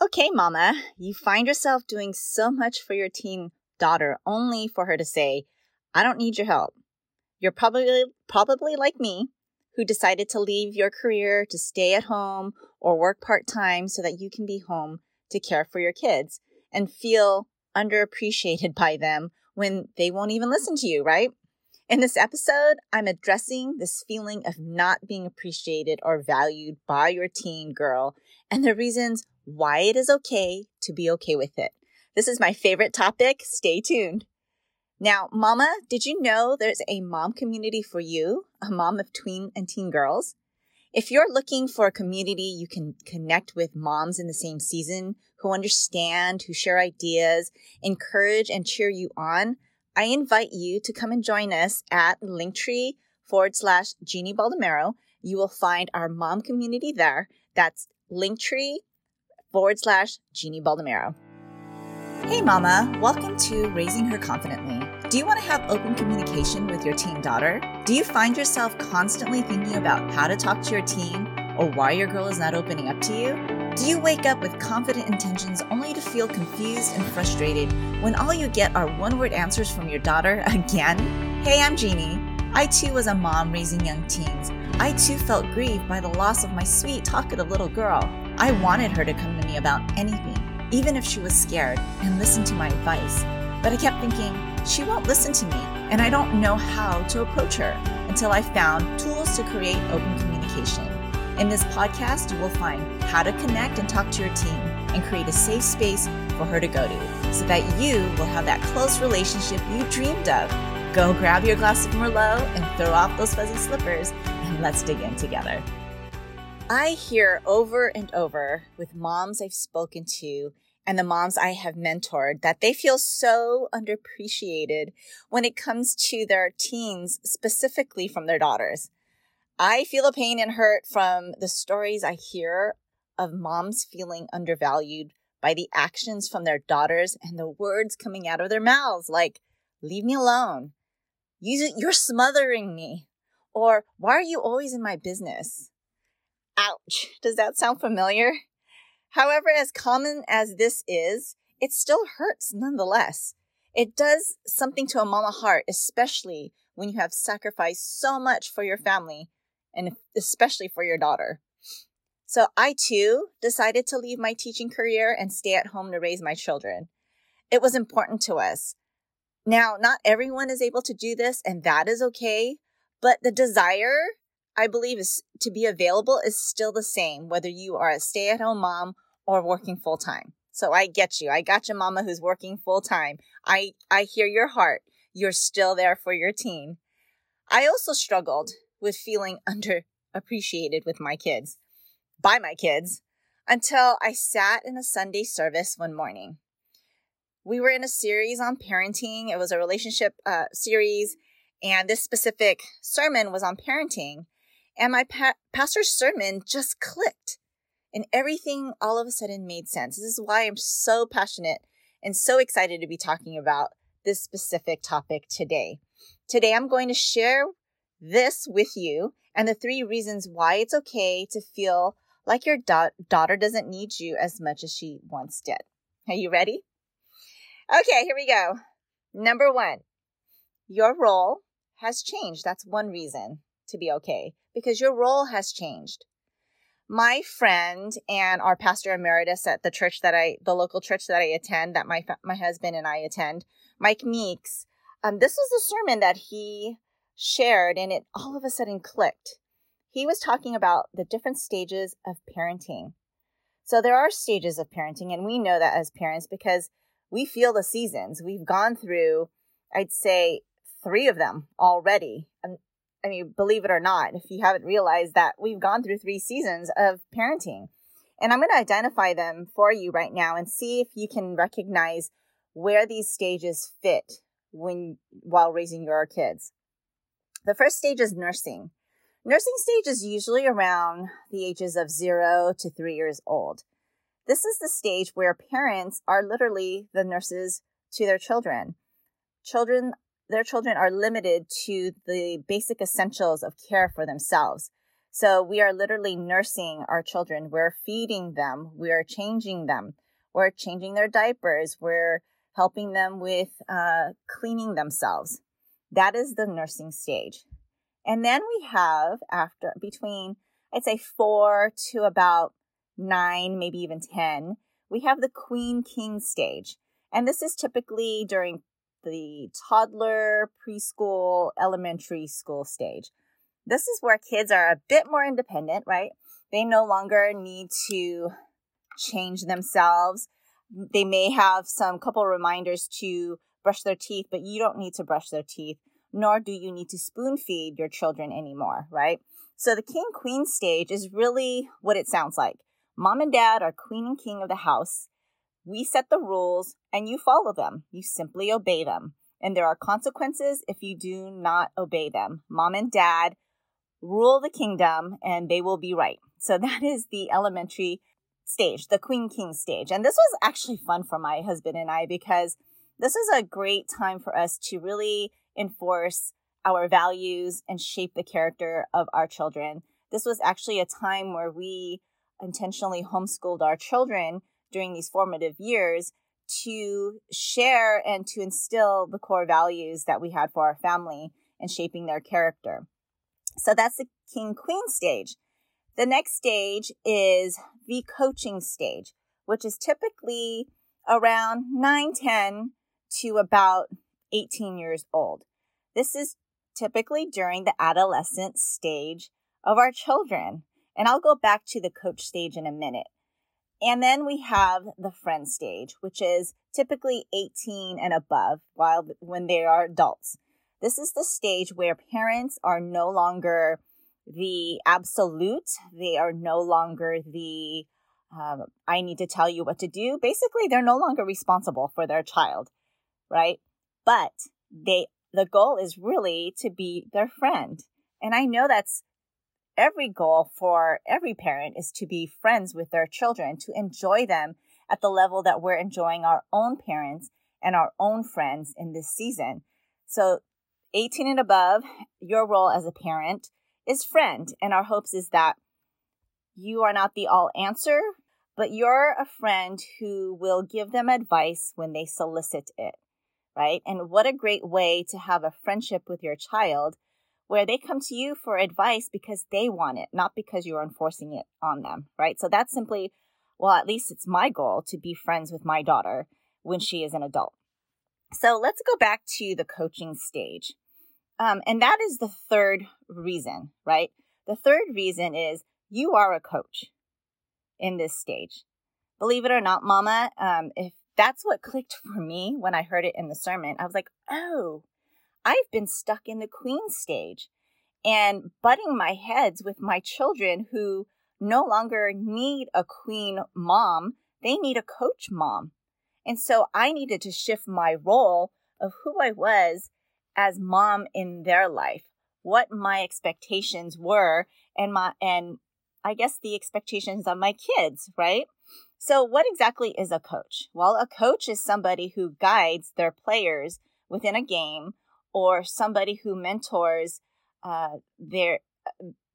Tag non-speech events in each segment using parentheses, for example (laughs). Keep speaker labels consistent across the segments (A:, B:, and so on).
A: Okay, mama, you find yourself doing so much for your teen daughter only for her to say, I don't need your help. You're probably probably like me, who decided to leave your career to stay at home or work part-time so that you can be home to care for your kids and feel underappreciated by them when they won't even listen to you, right? In this episode, I'm addressing this feeling of not being appreciated or valued by your teen girl and the reasons why it is okay to be okay with it. This is my favorite topic. Stay tuned. Now, mama, did you know there's a mom community for you, a mom of tween and teen girls? If you're looking for a community you can connect with moms in the same season who understand, who share ideas, encourage and cheer you on, I invite you to come and join us at Linktree forward slash Jeannie Baldomero. You will find our mom community there. That's Linktree forward slash Jeannie Baldomero. Hey, Mama, welcome to Raising Her Confidently. Do you want to have open communication with your teen daughter? Do you find yourself constantly thinking about how to talk to your teen or why your girl is not opening up to you? Do you wake up with confident intentions only to feel confused and frustrated when all you get are one word answers from your daughter (laughs) again? Hey, I'm Jeannie. I too was a mom raising young teens. I too felt grieved by the loss of my sweet, talkative little girl. I wanted her to come to me about anything even if she was scared, and listen to my advice. But I kept thinking, she won't listen to me, and I don't know how to approach her until I found tools to create open communication. In this podcast, you will find how to connect and talk to your team and create a safe space for her to go to so that you will have that close relationship you dreamed of. Go grab your glass of Merlot and throw off those fuzzy slippers, and let's dig in together. I hear over and over with moms I've spoken to and the moms I have mentored that they feel so underappreciated when it comes to their teens, specifically from their daughters. I feel the pain and hurt from the stories I hear of moms feeling undervalued by the actions from their daughters and the words coming out of their mouths like, leave me alone. You're smothering me. Or why are you always in my business? Ouch. Does that sound familiar? However, as common as this is, it still hurts nonetheless. It does something to a mama heart, especially when you have sacrificed so much for your family and especially for your daughter. So I too decided to leave my teaching career and stay at home to raise my children. It was important to us. Now, not everyone is able to do this, and that is okay, but the desire I believe is to be available is still the same, whether you are a stay at home mom or working full time. So I get you. I got your mama who's working full time. I, I hear your heart. You're still there for your teen. I also struggled with feeling (laughs) underappreciated with my kids, by my kids, until I sat in a Sunday service one morning. We were in a series on parenting. It was a relationship uh, series, and this specific sermon was on parenting. And my pa- pastor's sermon just clicked and everything all of a sudden made sense. This is why I'm so passionate and so excited to be talking about this specific topic today. Today, I'm going to share this with you and the three reasons why it's okay to feel like your da- daughter doesn't need you as much as she once did. Are you ready? Okay, here we go. Number one, your role has changed. That's one reason to be okay because your role has changed. My friend and our pastor emeritus at the church that I, the local church that I attend, that my my husband and I attend, Mike Meeks. Um, this was a sermon that he shared, and it all of a sudden clicked. He was talking about the different stages of parenting. So there are stages of parenting, and we know that as parents because we feel the seasons. We've gone through, I'd say, three of them already. And I mean, believe it or not, if you haven't realized that we've gone through three seasons of parenting. And I'm going to identify them for you right now and see if you can recognize where these stages fit when while raising your kids. The first stage is nursing. Nursing stage is usually around the ages of 0 to 3 years old. This is the stage where parents are literally the nurses to their children. Children their children are limited to the basic essentials of care for themselves. So we are literally nursing our children. We're feeding them. We're changing them. We're changing their diapers. We're helping them with uh, cleaning themselves. That is the nursing stage. And then we have after between, I'd say four to about nine, maybe even 10, we have the queen king stage. And this is typically during the toddler, preschool, elementary school stage. This is where kids are a bit more independent, right? They no longer need to change themselves. They may have some couple reminders to brush their teeth, but you don't need to brush their teeth, nor do you need to spoon feed your children anymore, right? So the king queen stage is really what it sounds like. Mom and dad are queen and king of the house. We set the rules and you follow them. You simply obey them. And there are consequences if you do not obey them. Mom and dad rule the kingdom and they will be right. So (laughs) that is the elementary stage, the queen king stage. And this was actually fun for my husband and I because this is a great time for us to really enforce our values and shape the character of our children. This was actually a time where we intentionally homeschooled our children during these formative years to share and to instill the core values that we had for our family and shaping their character. So that's the king queen stage. The next stage is the coaching stage, which is typically around 9, 10 to about 18 years old. This is typically during the adolescent stage of our children. And I'll go back to the coach stage in a minute. And then we have the friend stage, which is typically 18 and above while when they are adults. This is the stage where parents are no longer the absolute. They are no longer the, um, I need to tell you what to do. Basically, they're no longer responsible for their child, right? But they, the goal is really to be their friend. And I know that's every goal for every parent is to be friends with their children, to enjoy them at the level that we're enjoying our own parents and our own friends in this season. So 18 and above, your role as a parent is friend. And our hopes is that you are not the all answer, but you're a friend who will give them advice when they solicit it, right? And what a great way to have a friendship with your child where they come to you for advice because they want it, not because you're enforcing it on them, right? So that's simply, well, at least it's my goal to be friends with my daughter when she is an adult. So let's go back to the coaching stage. Um, and that is the third reason, right? The third reason is you are a coach in this stage. Believe it or not, mama, um, if that's what clicked for me when I heard it in the sermon, I was like, oh, I've been stuck in the queen stage and butting my heads with my children who no longer need a queen mom, they need a coach mom. And so I needed to shift my role of who I was as mom in their life, what my expectations were and my and I guess the expectations of my kids, right? So what exactly is a coach? Well, a coach is somebody who guides their players within a game or somebody who mentors uh, their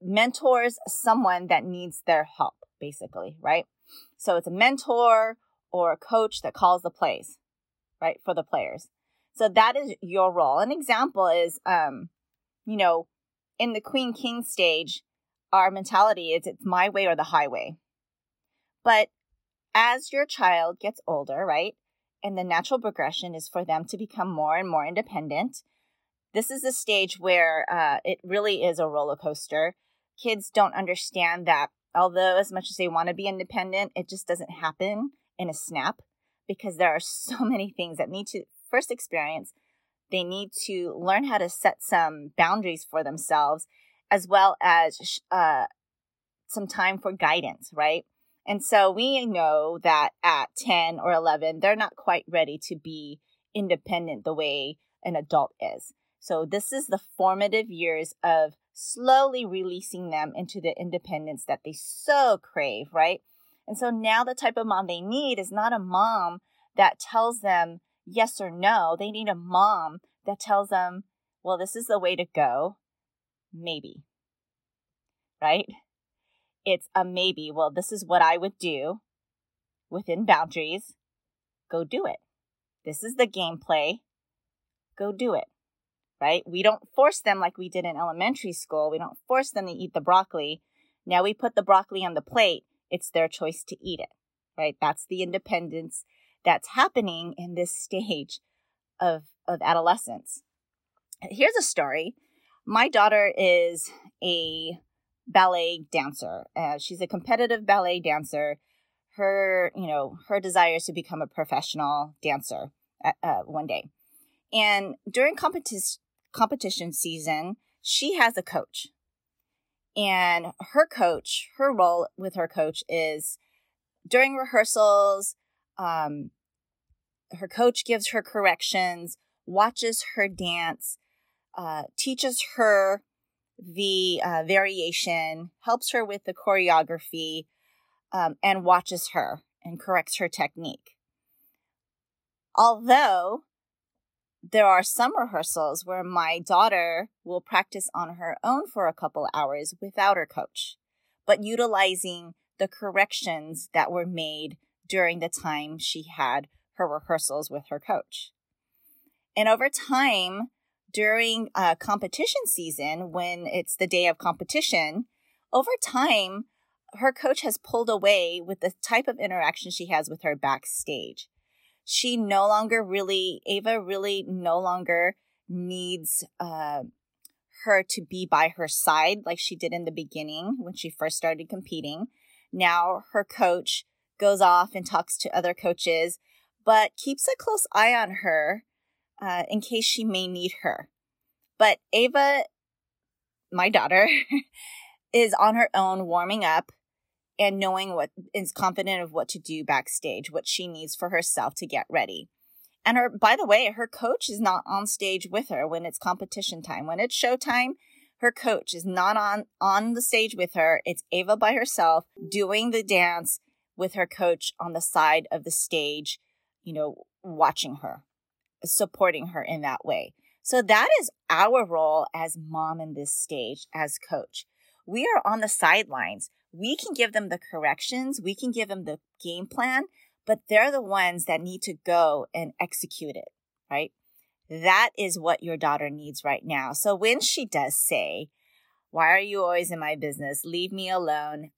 A: mentors someone that needs their help basically right? So it's a mentor or a coach that calls the plays right for the players. So that is your role. An example is um you know in the queen king stage our mentality is it's my way or the highway. But as your child gets older right and the natural progression is for them to become more and more independent this is a stage where uh, it really is a roller coaster. Kids don't understand that, although as much as they want to be independent, it just doesn't happen in a snap because there are (laughs) so many things that need to first experience. They need to learn how to set some boundaries for themselves, as well as uh, some time for guidance, right? And so we know that at 10 or 11, they're not quite ready to be independent the way an adult is. So this is the formative years of slowly releasing them into the independence that they so crave, right? And so now the type of mom they need is not a mom that tells them yes or no. They need a mom that tells them, well, this is the way to go. Maybe. right? It's a maybe. Well, this is what I would do within boundaries. Go do it. This is the gameplay. Go do it, right? We don't force them like we did in elementary school. We don't force them to eat the broccoli. Now we put the broccoli on the plate. It's their choice to eat it, right? That's the independence that's happening in this (laughs) stage of, of adolescence. Here's a story. My daughter is a ballet dancer. Uh, she's a competitive ballet dancer. Her, you know, her desire is to become a professional dancer uh, uh, one day. And during competition competition season, she has a coach. And her coach, her role with her coach is during rehearsals, um, her coach gives her corrections, watches her dance, uh, teaches her the uh, variation, helps her with the choreography, um, and watches her and corrects her technique. Although there are some rehearsals where my daughter will practice on her own for a couple hours without her coach, but utilizing the corrections that were made during the time she had her rehearsals with her coach. And over time, during a competition season, when it's the day of competition, over time, her coach has pulled away with the type of interaction she has with her backstage. She no longer really, Ava really no longer needs uh, her to be by her side like she did in the beginning when she first started competing. Now her coach goes off and talks to other coaches, but keeps a close eye on her uh, in case she may need her. But Ava, my daughter, (laughs) is on her own warming up and knowing what is confident of what to do backstage, what she needs for herself to get ready. And her, by the way, her coach is not on stage with her when it's competition time. When it's showtime, her coach is not on on the stage with her. It's Ava by herself doing the dance with her coach on the side of the stage, you know, watching her supporting her in that way. So that is our role as mom in this stage as coach. We are on the sidelines. We can give them the corrections, we can give them the game plan, but they're the ones that need to go and execute it, right? That is what your daughter needs right now. So when she does say, Why are you always in my business? Leave me alone.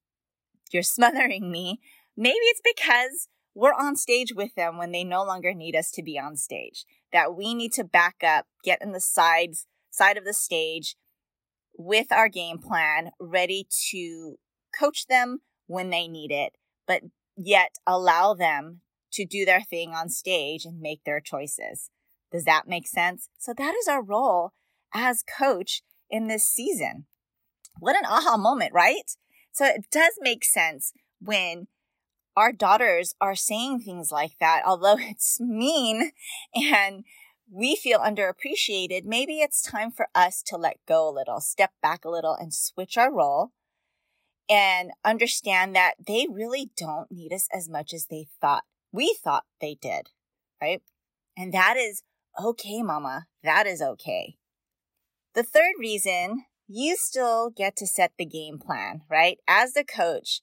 A: You're (laughs) smothering me. Maybe it's because we're on stage with them when they no longer need us to be on stage. That we need to back up, get in the sides side of the stage with our game plan, ready to coach them when they need it, but yet allow them to do their thing on stage and make their choices. Does that make sense? So that is our role as coach in this season. What an aha moment, right? So it does make sense when our daughters are saying things like that, although (laughs) it's mean and we feel underappreciated, maybe it's time for us to let go a little, step back a little, and switch our role and understand that they really don't need us as much as they thought we thought they did, right? And that is okay, mama. That is okay. The third reason you still get to set the game plan, right? As the coach,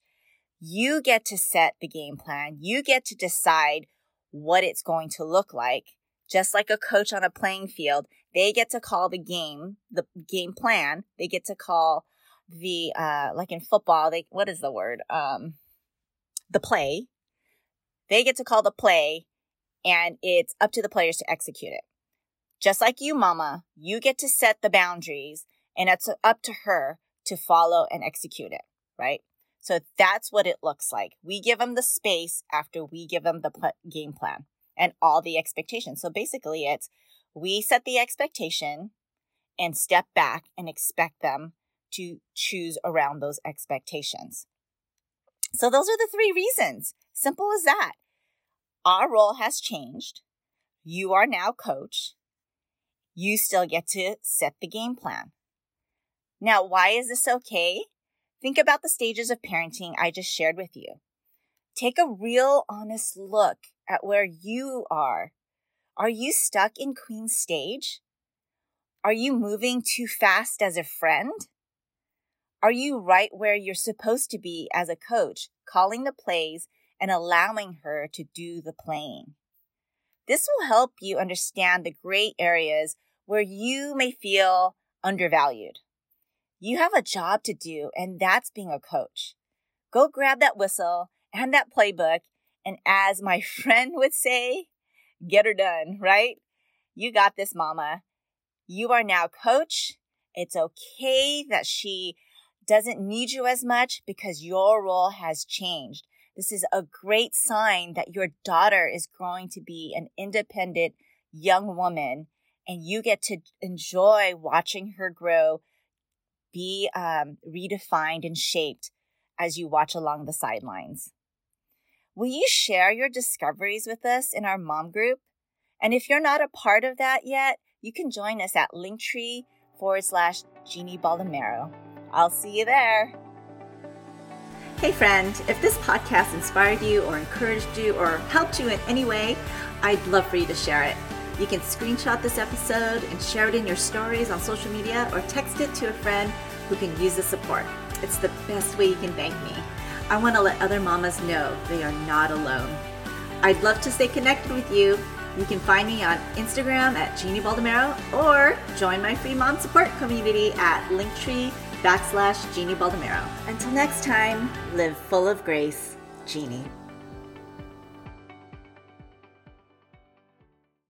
A: you get to set the game plan. You get to decide what it's going to look like. Just like a coach on a playing field, they get to call the game, the game plan. They get to call the, uh, like in football, they, what is the word? Um, the play. They get to call the play and it's up to the players to execute it. Just like you, mama, you get to set the boundaries and it's up to her to follow and execute it, right? So that's what it looks like. We give them the space after we give them the pl- game plan and all the expectations. So basically, it's we set the expectation and step back and expect them to choose around those expectations. So those are the three reasons. Simple as that. Our role has changed. You are now coach. You still get to set the game plan. Now, why is this okay? Think about the stages of parenting I just shared with you. Take a real honest look at where you are. Are you stuck in Queen stage? Are you moving too fast as a friend? Are you right where you're supposed to be as a coach, calling the plays and allowing her to do the playing? This will help you understand the gray areas where you may feel undervalued. You have a job to do, and that's being a coach. Go grab that whistle and that playbook, and as my (laughs) friend would say, get her done, right? You got this, mama. You are now coach. It's okay that she doesn't need you as much because your role has changed. This is a great sign that your daughter is growing to be an independent young woman and you get to enjoy watching her grow be um, redefined and shaped as you watch along the sidelines. Will you share your discoveries with us in our mom group? And if you're not a part of that yet, you can join us at linktree forward slash Jeannie Baldomero. I'll see you there. Hey, friend, if this podcast inspired you or encouraged you or helped you in any way, I'd love for you to share it. You can screenshot this episode and share it in your stories on social media or text it to a friend who can use the support. It's the best way you can thank me. I want to let other mamas know they are not alone. I'd love to stay connected with you. You can find me on Instagram at Jeannie Baldomero or join my free mom support community at Linktree backslash Jeannie Baldomero. Until next time, live full of grace, Jeannie.